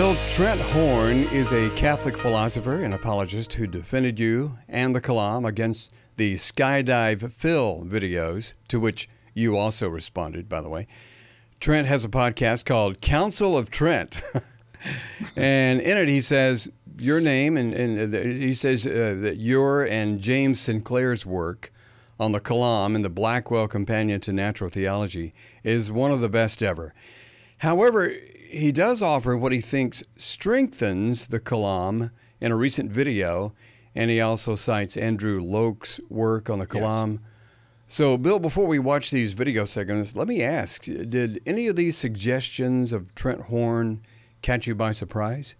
Bill Trent Horn is a Catholic philosopher and apologist who defended you and the Kalam against the Skydive Phil videos, to which you also responded, by the way. Trent has a podcast called Council of Trent. and in it, he says your name, and, and he says uh, that your and James Sinclair's work on the Kalam and the Blackwell Companion to Natural Theology is one of the best ever. However, he does offer what he thinks strengthens the Kalam in a recent video, and he also cites Andrew Loke's work on the Kalam. Yes. So, Bill, before we watch these video segments, let me ask Did any of these suggestions of Trent Horn catch you by surprise?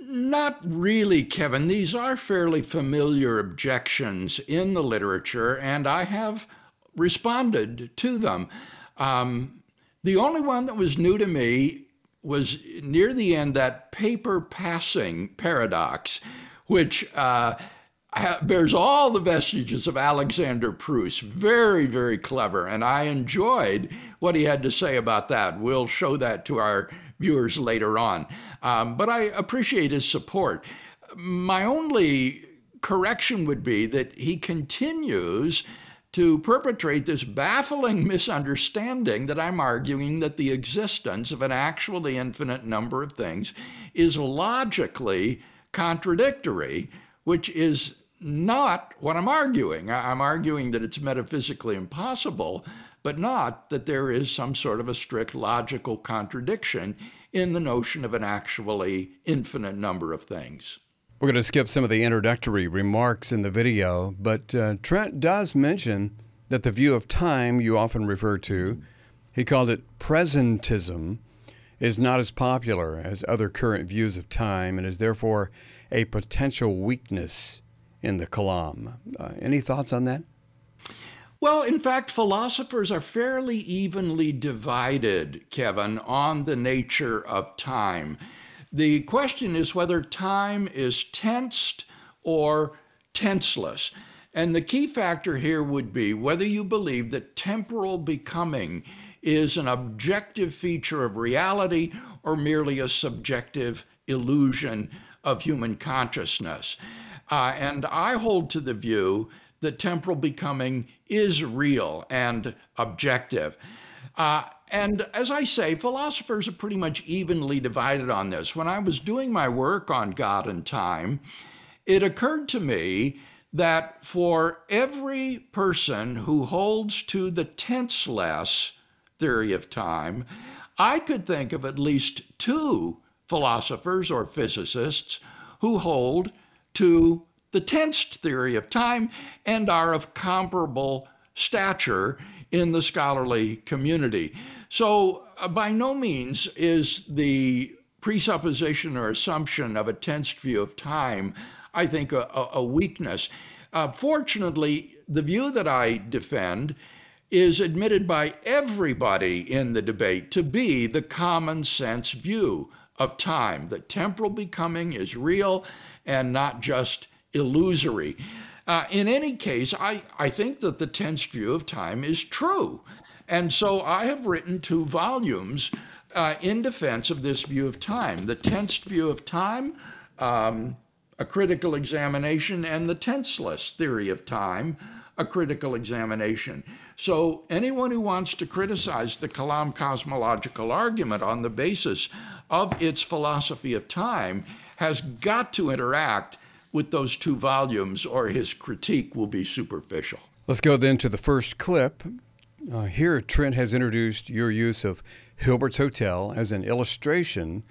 Not really, Kevin. These are fairly familiar objections in the literature, and I have responded to them. Um, the only one that was new to me was near the end that paper passing paradox, which uh, bears all the vestiges of Alexander Pruss. Very, very clever. And I enjoyed what he had to say about that. We'll show that to our viewers later on. Um, but I appreciate his support. My only correction would be that he continues to perpetrate this baffling misunderstanding that I'm arguing that the existence of an actually infinite number of things is logically contradictory, which is not what I'm arguing. I'm arguing that it's metaphysically impossible, but not that there is some sort of a strict logical contradiction in the notion of an actually infinite number of things. We're going to skip some of the introductory remarks in the video, but uh, Trent does mention that the view of time you often refer to, he called it presentism, is not as popular as other current views of time and is therefore a potential weakness in the Kalam. Uh, any thoughts on that? Well, in fact, philosophers are fairly evenly divided, Kevin, on the nature of time. The question is whether time is tensed or tenseless. And the key factor here would be whether you believe that temporal becoming is an objective feature of reality or merely a subjective illusion of human consciousness. Uh, and I hold to the view that temporal becoming is real and objective. Uh, and as I say, philosophers are pretty much evenly divided on this. When I was doing my work on God and time, it occurred to me that for every person who holds to the tenseless theory of time, I could think of at least two philosophers or physicists who hold to the tensed theory of time and are of comparable stature in the scholarly community. So, uh, by no means is the presupposition or assumption of a tensed view of time, I think, a, a weakness. Uh, fortunately, the view that I defend is admitted by everybody in the debate to be the common sense view of time, that temporal becoming is real and not just illusory. Uh, in any case, I, I think that the tensed view of time is true. And so I have written two volumes uh, in defense of this view of time the tensed view of time, um, a critical examination, and the tenseless theory of time, a critical examination. So anyone who wants to criticize the Kalam cosmological argument on the basis of its philosophy of time has got to interact with those two volumes, or his critique will be superficial. Let's go then to the first clip. Uh, here, Trent has introduced your use of Hilbert's Hotel as an illustration,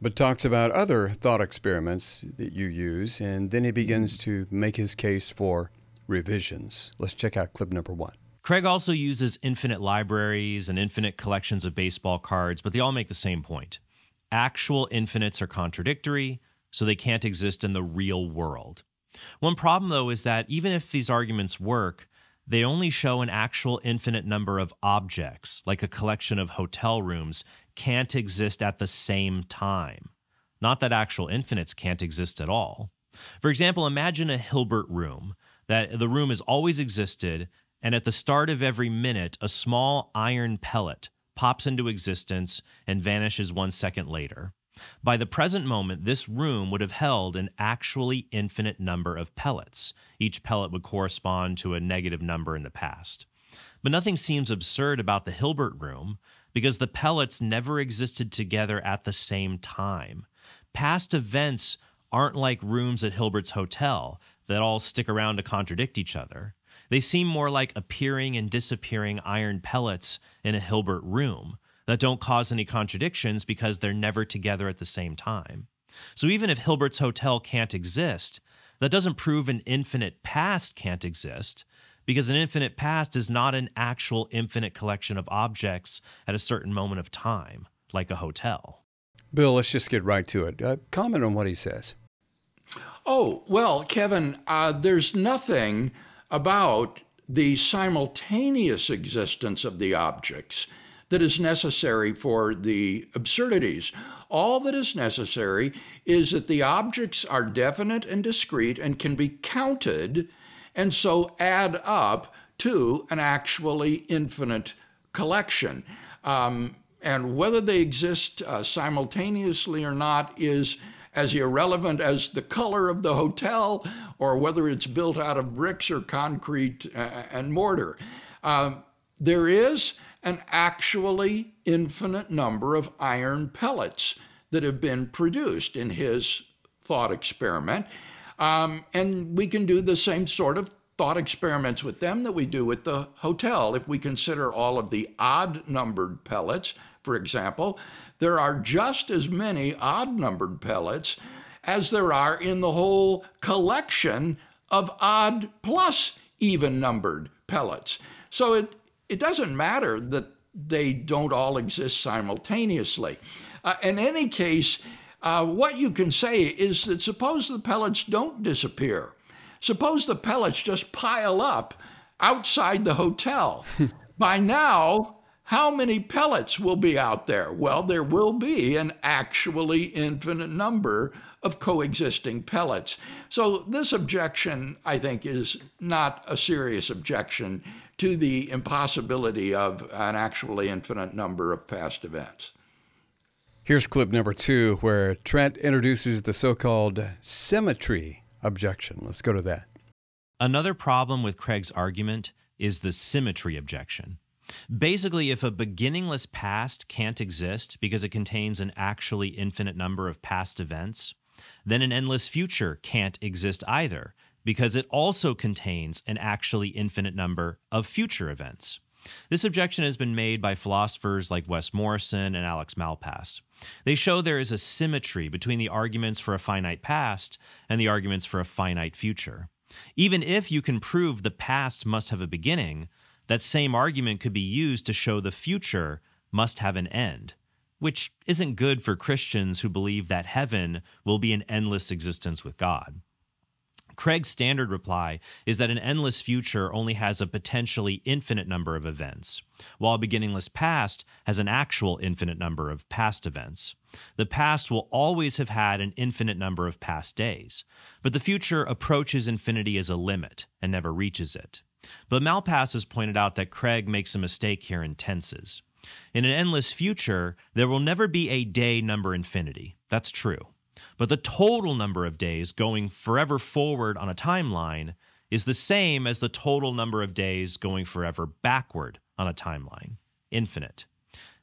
but talks about other thought experiments that you use, and then he begins to make his case for revisions. Let's check out clip number one. Craig also uses infinite libraries and infinite collections of baseball cards, but they all make the same point. Actual infinites are contradictory, so they can't exist in the real world. One problem, though, is that even if these arguments work, they only show an actual infinite number of objects, like a collection of hotel rooms, can't exist at the same time. Not that actual infinites can't exist at all. For example, imagine a Hilbert room, that the room has always existed, and at the start of every minute, a small iron pellet pops into existence and vanishes one second later. By the present moment, this room would have held an actually infinite number of pellets. Each pellet would correspond to a negative number in the past. But nothing seems absurd about the Hilbert room because the pellets never existed together at the same time. Past events aren't like rooms at Hilbert's hotel that all stick around to contradict each other. They seem more like appearing and disappearing iron pellets in a Hilbert room that don't cause any contradictions because they're never together at the same time. So even if Hilbert's hotel can't exist, that doesn't prove an infinite past can't exist because an infinite past is not an actual infinite collection of objects at a certain moment of time, like a hotel. Bill, let's just get right to it. Uh, comment on what he says. Oh, well, Kevin, uh, there's nothing about the simultaneous existence of the objects that is necessary for the absurdities. All that is necessary is that the objects are definite and discrete and can be counted and so add up to an actually infinite collection. Um, and whether they exist uh, simultaneously or not is as irrelevant as the color of the hotel or whether it's built out of bricks or concrete uh, and mortar. Uh, there is an actually infinite number of iron pellets that have been produced in his thought experiment. Um, and we can do the same sort of thought experiments with them that we do with the hotel. If we consider all of the odd numbered pellets, for example, there are just as many odd numbered pellets as there are in the whole collection of odd plus even numbered pellets. So it, it doesn't matter that they don't all exist simultaneously. Uh, in any case, uh, what you can say is that suppose the pellets don't disappear. Suppose the pellets just pile up outside the hotel. By now, how many pellets will be out there? Well, there will be an actually infinite number of coexisting pellets. So, this objection, I think, is not a serious objection to the impossibility of an actually infinite number of past events. Here's clip number two, where Trent introduces the so called symmetry objection. Let's go to that. Another problem with Craig's argument is the symmetry objection. Basically, if a beginningless past can't exist because it contains an actually infinite number of past events, then an endless future can't exist either because it also contains an actually infinite number of future events. This objection has been made by philosophers like Wes Morriston and Alex Malpass. They show there is a symmetry between the arguments for a finite past and the arguments for a finite future. Even if you can prove the past must have a beginning, that same argument could be used to show the future must have an end, which isn't good for Christians who believe that heaven will be an endless existence with God. Craig's standard reply is that an endless future only has a potentially infinite number of events, while a beginningless past has an actual infinite number of past events. The past will always have had an infinite number of past days, but the future approaches infinity as a limit and never reaches it. But Malpass has pointed out that Craig makes a mistake here in tenses. In an endless future, there will never be a day number infinity. That's true. But the total number of days going forever forward on a timeline is the same as the total number of days going forever backward on a timeline, infinite.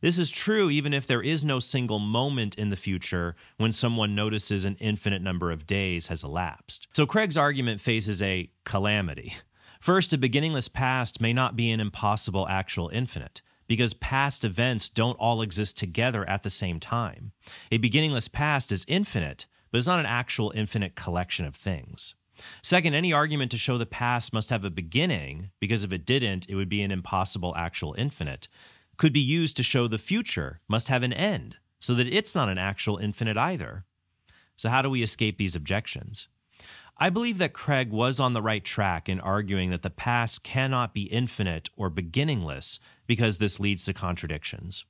This is true even if there is no single moment in the future when someone notices an infinite number of days has elapsed. So Craig's argument faces a calamity. First, a beginningless past may not be an impossible actual infinite because past events don't all exist together at the same time. A beginningless past is infinite, but it's not an actual infinite collection of things. Second, any argument to show the past must have a beginning, because if it didn't, it would be an impossible actual infinite, could be used to show the future must have an end, so that it's not an actual infinite either. So, how do we escape these objections? I believe that Craig was on the right track in arguing that the past cannot be infinite or beginningless because this leads to contradictions.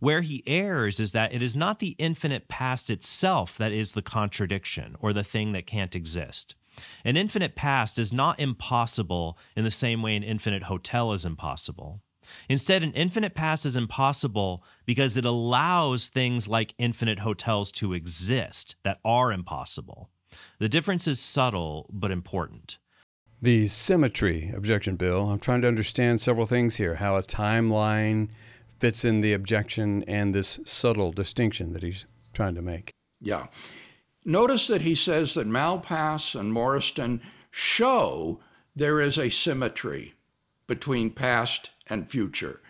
Where he errs is that it is not the infinite past itself that is the contradiction or the thing that can't exist. An infinite past is not impossible in the same way an infinite hotel is impossible. Instead, an infinite past is impossible because it allows things like infinite hotels to exist that are impossible. The difference is subtle but important. The symmetry objection, Bill. I'm trying to understand several things here how a timeline fits in the objection and this subtle distinction that he's trying to make. Yeah. Notice that he says that Malpass and Morriston show there is a symmetry between past and future.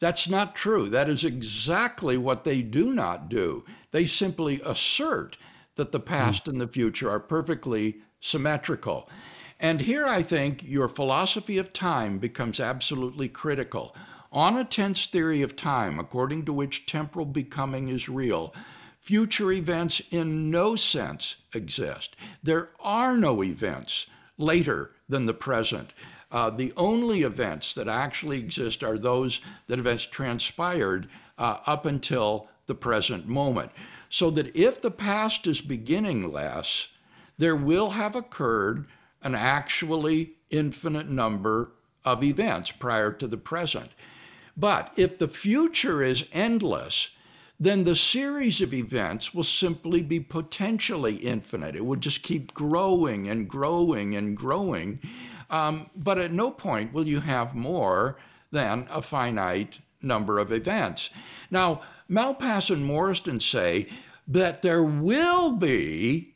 That's not true. That is exactly what they do not do. They simply assert that the past and the future are perfectly symmetrical. And here I think your philosophy of time becomes absolutely critical. On a tense theory of time, according to which temporal becoming is real, future events in no sense exist. There are no events later than the present. Uh, the only events that actually exist are those that have transpired uh, up until the present moment. So that if the past is beginningless, there will have occurred an actually infinite number of events prior to the present. But if the future is endless, then the series of events will simply be potentially infinite. It will just keep growing and growing and growing. Um, but at no point will you have more than a finite number of events. Now, Malpass and Morriston say that there will be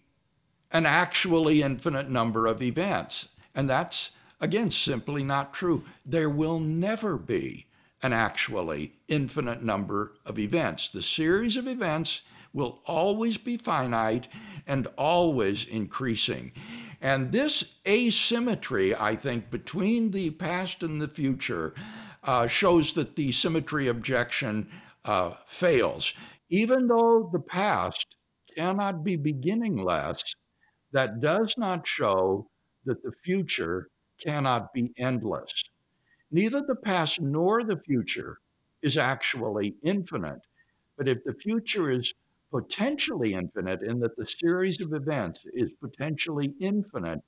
an actually infinite number of events. And that's, again, simply not true. There will never be an actually infinite number of events. The series of events will always be finite and always increasing. And this asymmetry, I think, between the past and the future uh, shows that the symmetry objection uh, fails. Even though the past cannot be beginningless, that does not show that the future cannot be endless. Neither the past nor the future is actually infinite. But if the future is potentially infinite in that the series of events is potentially infinite,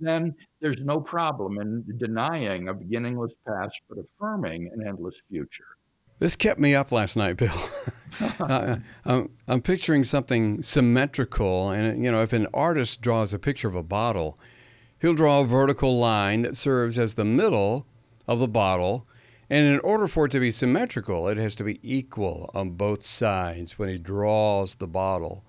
then there's no problem in denying a beginningless past but affirming an endless future. This kept me up last night, Bill. uh, I'm, I'm picturing something symmetrical, and you know, if an artist draws a picture of a bottle, he'll draw a vertical line that serves as the middle of the bottle. And in order for it to be symmetrical, it has to be equal on both sides when he draws the bottle.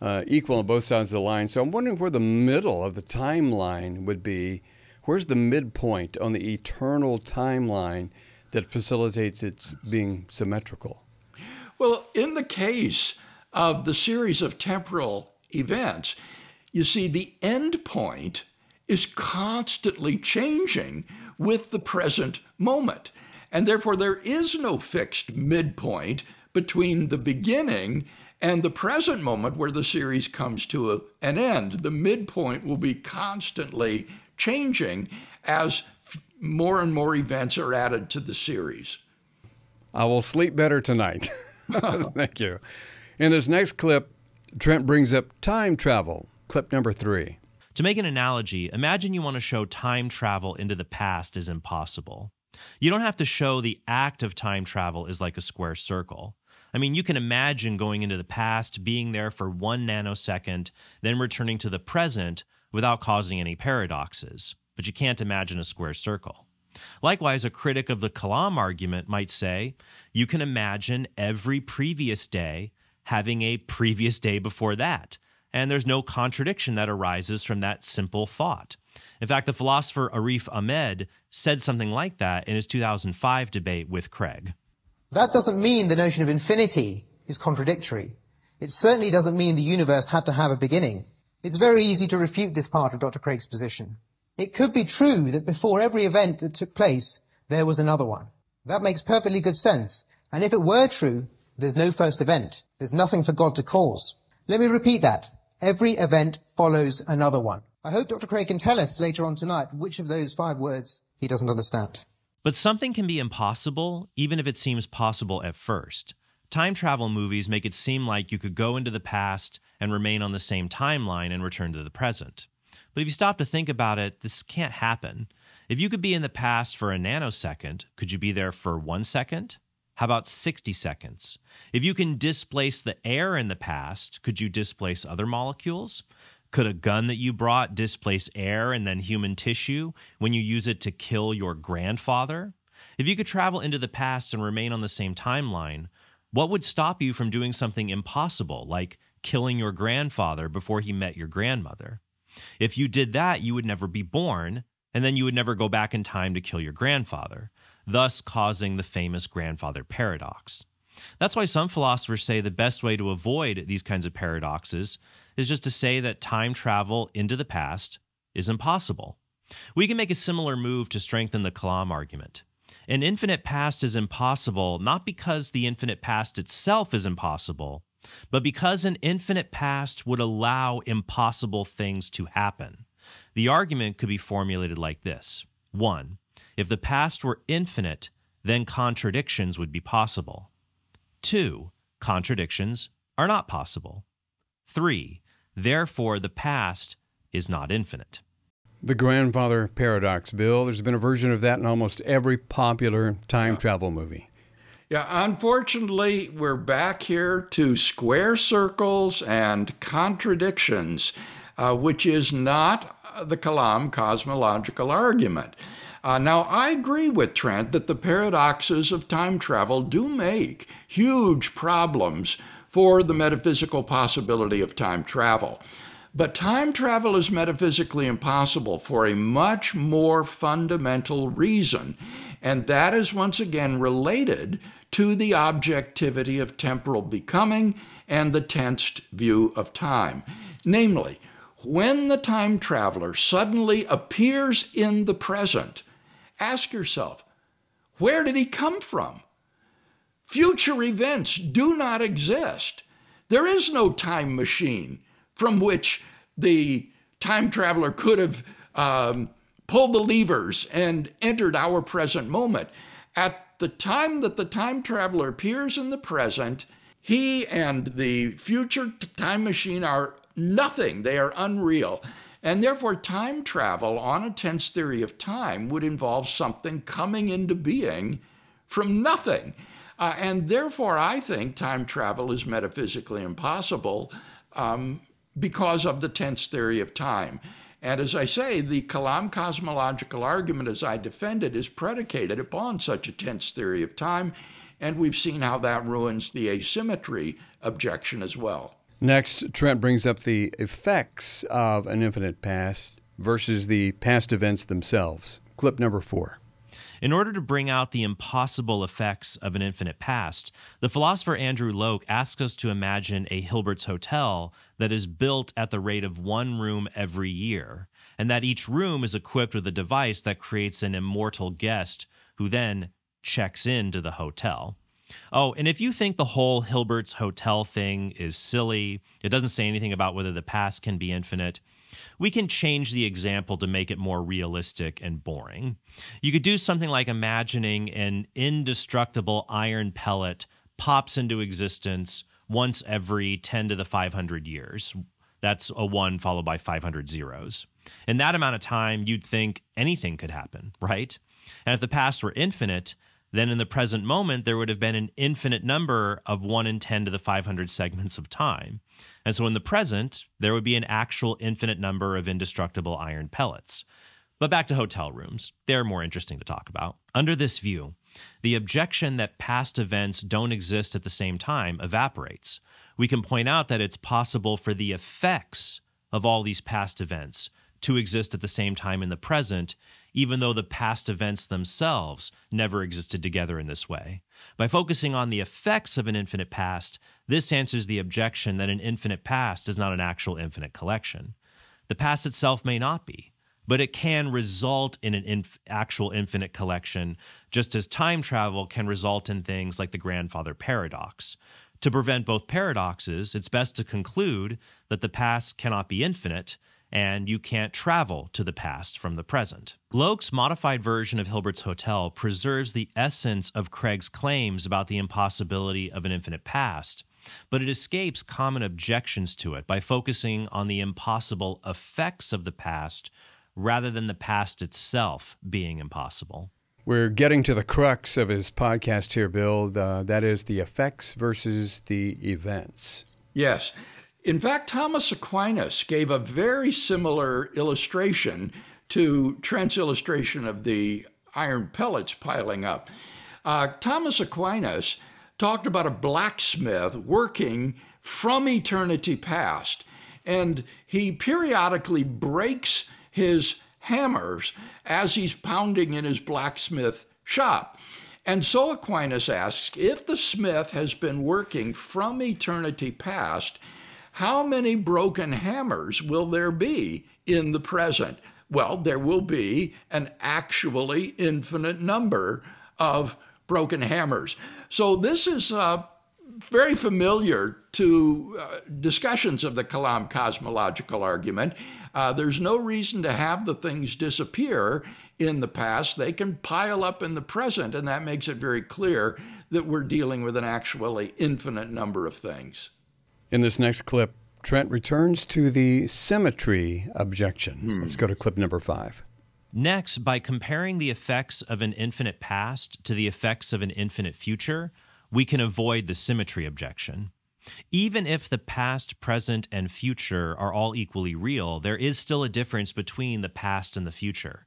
Uh, equal on both sides of the line. So I'm wondering where the middle of the timeline would be. Where's the midpoint on the eternal timeline that facilitates its being symmetrical? Well, in the case of the series of temporal events, you see, the end point is constantly changing with the present moment. And therefore, there is no fixed midpoint between the beginning and the present moment where the series comes to a, an end. The midpoint will be constantly changing as more and more events are added to the series. I will sleep better tonight. Thank you. In this next clip, Trent brings up time travel, clip number three. To make an analogy, imagine you want to show time travel into the past is impossible. You don't have to show the act of time travel is like a square circle. I mean, you can imagine going into the past, being there for one nanosecond, then returning to the present without causing any paradoxes, but you can't imagine a square circle. Likewise, a critic of the Kalam argument might say you can imagine every previous day having a previous day before that, and there's no contradiction that arises from that simple thought. In fact, the philosopher Arif Ahmed said something like that in his 2005 debate with Craig. That doesn't mean the notion of infinity is contradictory. It certainly doesn't mean the universe had to have a beginning. It's very easy to refute this part of Dr. Craig's position. It could be true that before every event that took place, there was another one. That makes perfectly good sense. And if it were true, there's no first event. There's nothing for God to cause. Let me repeat that. Every event follows another one. I hope Dr. Craig can tell us later on tonight which of those five words he doesn't understand. But something can be impossible, even if it seems possible at first. Time travel movies make it seem like you could go into the past and remain on the same timeline and return to the present. But if you stop to think about it, this can't happen. If you could be in the past for a nanosecond, could you be there for one second? How about 60 seconds? If you can displace the air in the past, could you displace other molecules? Could a gun that you brought displace air and then human tissue when you use it to kill your grandfather? If you could travel into the past and remain on the same timeline, what would stop you from doing something impossible, like killing your grandfather before he met your grandmother? If you did that, you would never be born, and then you would never go back in time to kill your grandfather thus causing the famous grandfather paradox. That's why some philosophers say the best way to avoid these kinds of paradoxes is just to say that time travel into the past is impossible. We can make a similar move to strengthen the Kalam argument. An infinite past is impossible not because the infinite past itself is impossible, but because an infinite past would allow impossible things to happen. The argument could be formulated like this 1. If the past were infinite, then contradictions would be possible. 2. Contradictions are not possible. 3. Therefore, the past is not infinite. The grandfather paradox, Bill. There's been a version of that in almost every popular time travel movie. Yeah, unfortunately, we're back here to square circles and contradictions, uh, which is not the Kalam cosmological argument. Uh, now, I agree with Trent that the paradoxes of time travel do make huge problems for the metaphysical possibility of time travel. But time travel is metaphysically impossible for a much more fundamental reason, and that is once again related to the objectivity of temporal becoming and the tensed view of time. Namely, when the time traveler suddenly appears in the present, Ask yourself, where did he come from? Future events do not exist. There is no time machine from which the time traveler could have um, pulled the levers and entered our present moment. At the time that the time traveler appears in the present, he and the future time machine are nothing, they are unreal. And therefore, time travel on a tense theory of time would involve something coming into being from nothing. Uh, and therefore, I think time travel is metaphysically impossible um, because of the tense theory of time. And as I say, the Kalam cosmological argument, as I defend it, is predicated upon such a tense theory of time. And we've seen how that ruins the asymmetry objection as well. Next, Trent brings up the effects of an infinite past versus the past events themselves. Clip number four. In order to bring out the impossible effects of an infinite past, the philosopher Andrew Loke asks us to imagine a Hilbert's Hotel that is built at the rate of one room every year, and that each room is equipped with a device that creates an immortal guest who then checks into the hotel. Oh, and if you think the whole Hilbert's hotel thing is silly, it doesn't say anything about whether the past can be infinite, we can change the example to make it more realistic and boring. You could do something like imagining an indestructible iron pellet pops into existence once every 10 to the 500 years. That's a one followed by 500 zeros. In that amount of time, you'd think anything could happen, right? And if the past were infinite, then in the present moment, there would have been an infinite number of 1 in 10 to the 500 segments of time. And so in the present, there would be an actual infinite number of indestructible iron pellets. But back to hotel rooms. They're more interesting to talk about. Under this view, the objection that past events don't exist at the same time evaporates. We can point out that it's possible for the effects of all these past events to exist at the same time in the present, even though the past events themselves never existed together in this way. By focusing on the effects of an infinite past, this answers the objection that an infinite past is not an actual infinite collection. The past itself may not be, but it can result in an inf- actual infinite collection, just as time travel can result in things like the grandfather paradox. To prevent both paradoxes, it's best to conclude that the past cannot be infinite and you can't travel to the past from the present. Loke's modified version of Hilbert's Hotel preserves the essence of Craig's claims about the impossibility of an infinite past, but it escapes common objections to it by focusing on the impossible effects of the past rather than the past itself being impossible. We're getting to the crux of his podcast here, Bill. Uh, that is the effects versus the events. Yes. In fact, Thomas Aquinas gave a very similar illustration to Trent's illustration of the iron pellets piling up. Uh, Thomas Aquinas talked about a blacksmith working from eternity past, and he periodically breaks his hammers as he's pounding in his blacksmith shop. And so Aquinas asks if the smith has been working from eternity past, how many broken hammers will there be in the present? Well, there will be an actually infinite number of broken hammers. So this is uh, very familiar to uh, discussions of the Kalam cosmological argument. Uh, there's no reason to have the things disappear in the past. They can pile up in the present, and that makes it very clear that we're dealing with an actually infinite number of things. In this next clip, Trent returns to the symmetry objection. Hmm. Let's go to clip number five. Next, by comparing the effects of an infinite past to the effects of an infinite future, we can avoid the symmetry objection. Even if the past, present, and future are all equally real, there is still a difference between the past and the future.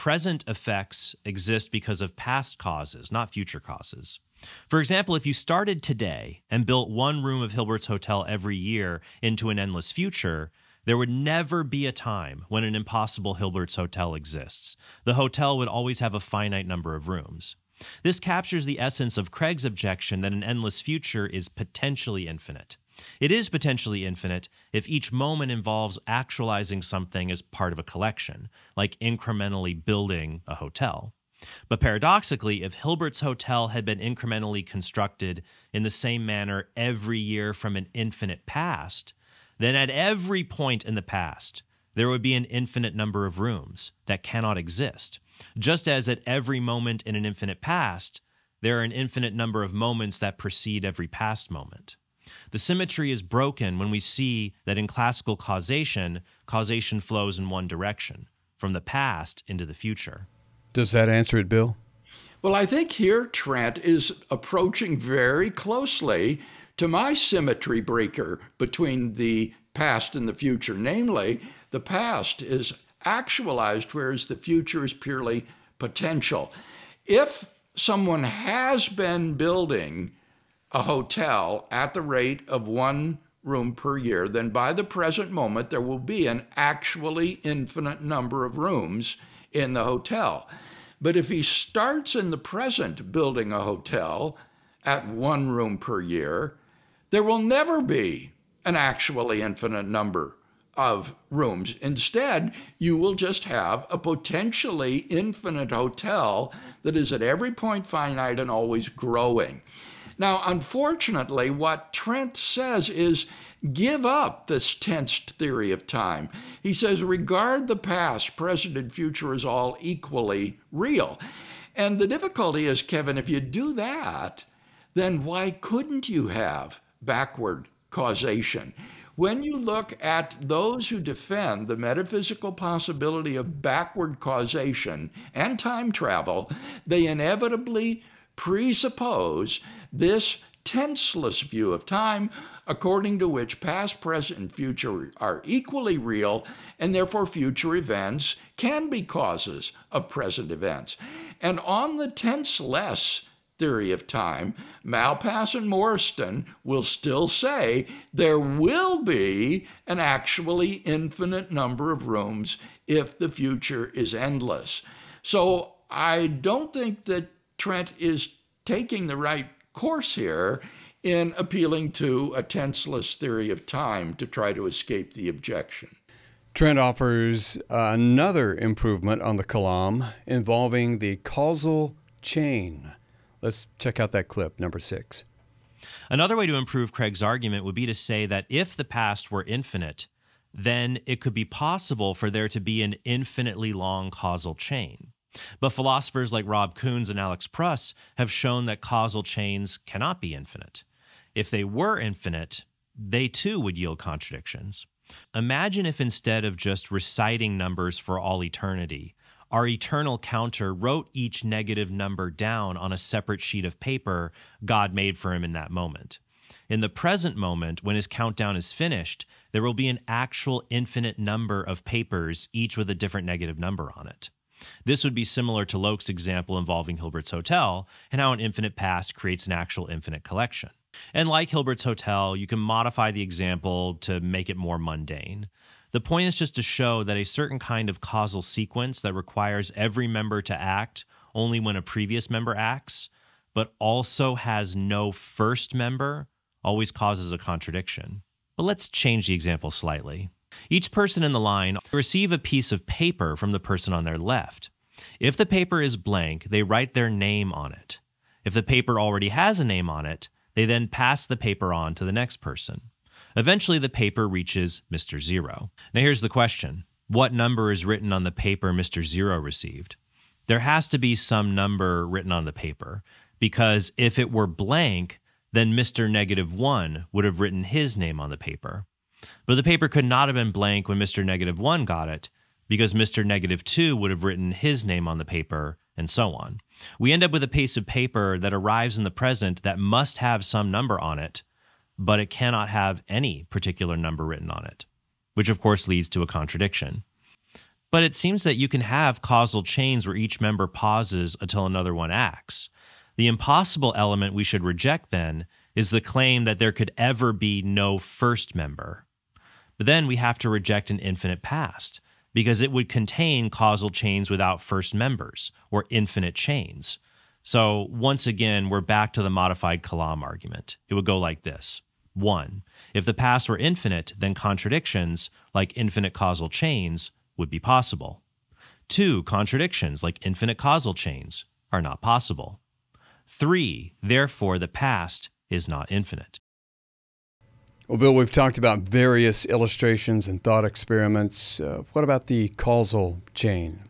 Present effects exist because of past causes, not future causes. For example, if you started today and built one room of Hilbert's Hotel every year into an endless future, there would never be a time when an impossible Hilbert's Hotel exists. The hotel would always have a finite number of rooms. This captures the essence of Craig's objection that an endless future is potentially infinite. It is potentially infinite if each moment involves actualizing something as part of a collection, like incrementally building a hotel. But paradoxically, if Hilbert's Hotel had been incrementally constructed in the same manner every year from an infinite past, then at every point in the past, there would be an infinite number of rooms that cannot exist. Just as at every moment in an infinite past, there are an infinite number of moments that precede every past moment. The symmetry is broken when we see that in classical causation, causation flows in one direction, from the past into the future. Does that answer it, Bill? Well, I think here Trent is approaching very closely to my symmetry breaker between the past and the future. Namely, the past is actualized, whereas the future is purely potential. If someone has been building a hotel at the rate of one room per year, then by the present moment, there will be an actually infinite number of rooms in the hotel. But if he starts in the present building a hotel at one room per year, there will never be an actually infinite number of rooms. Instead, you will just have a potentially infinite hotel that is at every point finite and always growing. Now, unfortunately, what Trent says is give up this tensed theory of time. He says, regard the past, present, and future as all equally real. And the difficulty is, Kevin, if you do that, then why couldn't you have backward causation? When you look at those who defend the metaphysical possibility of backward causation and time travel, they inevitably presuppose this tenseless view of time, according to which past, present, and future are equally real, and therefore future events can be causes of present events. And on the tenseless theory of time, Malpass and Morriston will still say there will be an actually infinite number of rooms if the future is endless. So I don't think that Trent is taking the right course here in appealing to a tenseless theory of time to try to escape the objection. Trent offers another improvement on the Kalam involving the causal chain. Let's check out that clip, number six. Another way to improve Craig's argument would be to say that if the past were infinite, then it could be possible for there to be an infinitely long causal chain. But philosophers like Rob Koons and Alex Pruss have shown that causal chains cannot be infinite. If they were infinite, they too would yield contradictions. Imagine if instead of just reciting numbers for all eternity, our eternal counter wrote each negative number down on a separate sheet of paper God made for him in that moment. In the present moment, when his countdown is finished, there will be an actual infinite number of papers, each with a different negative number on it. This would be similar to Loke's example involving Hilbert's Hotel and how an infinite past creates an actual infinite collection. And like Hilbert's Hotel, you can modify the example to make it more mundane. The point is just to show that a certain kind of causal sequence that requires every member to act only when a previous member acts, but also has no first member, always causes a contradiction. But let's change the example slightly. Each person in the line receive a piece of paper from the person on their left. If the paper is blank, they write their name on it. If the paper already has a name on it, they then pass the paper on to the next person. Eventually, the paper reaches Mr. Zero. Now, here's the question What number is written on the paper Mr. Zero received? There has to be some number written on the paper, because if it were blank, then Mr. Negative One would have written his name on the paper. But the paper could not have been blank when Mr. Negative 1 got it, because Mr. Negative 2 would have written his name on the paper, and so on. We end up with a piece of paper that arrives in the present that must have some number on it, but it cannot have any particular number written on it, which of course leads to a contradiction. But it seems that you can have causal chains where each member pauses until another one acts. The impossible element we should reject then is the claim that there could ever be no first member. But then we have to reject an infinite past because it would contain causal chains without first members or infinite chains. So once again, we're back to the modified Kalam argument. It would go like this. One, if the past were infinite, then contradictions, like infinite causal chains, would be possible. Two, contradictions, like infinite causal chains, are not possible. Three, therefore, the past is not infinite. Well, Bill, we've talked about various illustrations and thought experiments. Uh, what about the causal chain?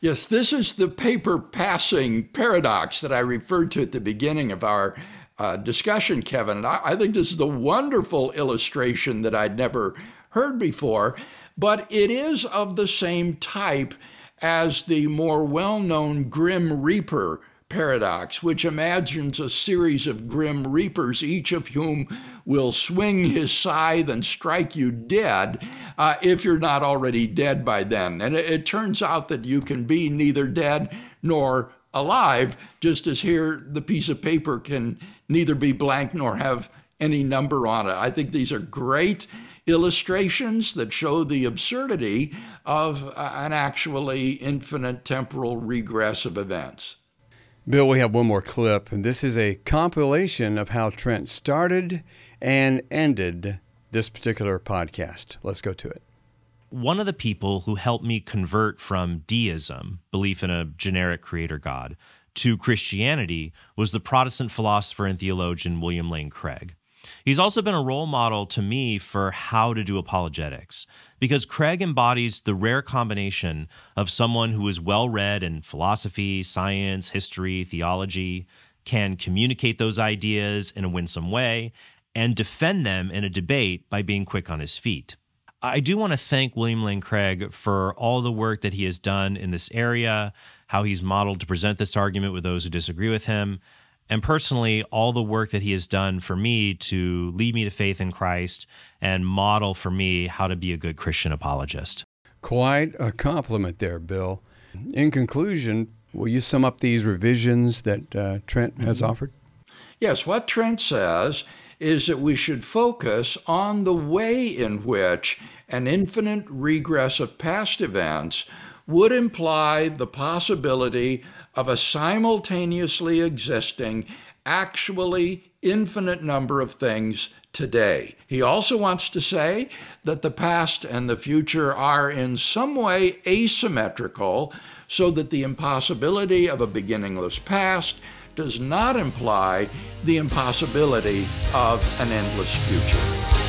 Yes, this is the paper passing paradox that I referred to at the beginning of our uh, discussion, Kevin. And I, I think this is a wonderful illustration that I'd never heard before, but it is of the same type as the more well known Grim Reaper paradox, which imagines a series of grim reapers, each of whom will swing his scythe and strike you dead uh, if you're not already dead by then. And it, it turns out that you can be neither dead nor alive, just as here the piece of paper can neither be blank nor have any number on it. I think these are great illustrations that show the absurdity of uh, an actually infinite temporal regress of events. Bill, we have one more clip, and this is a compilation of how Trent started and ended this particular podcast. Let's go to it. One of the people who helped me convert from deism, belief in a generic creator God, to Christianity was the Protestant philosopher and theologian William Lane Craig. He's also been a role model to me for how to do apologetics because Craig embodies the rare combination of someone who is well read in philosophy, science, history, theology, can communicate those ideas in a winsome way, and defend them in a debate by being quick on his feet. I do want to thank William Lane Craig for all the work that he has done in this area, how he's modeled to present this argument with those who disagree with him and personally all the work that he has done for me to lead me to faith in Christ and model for me how to be a good Christian apologist. Quite a compliment there, Bill. In conclusion, will you sum up these revisions that uh, Trent has mm-hmm. offered? Yes, what Trent says is that we should focus on the way in which an infinite regress of past events would imply the possibility of a simultaneously existing, actually infinite number of things today. He also wants to say that the past and the future are in some way asymmetrical, so that the impossibility of a beginningless past does not imply the impossibility of an endless future.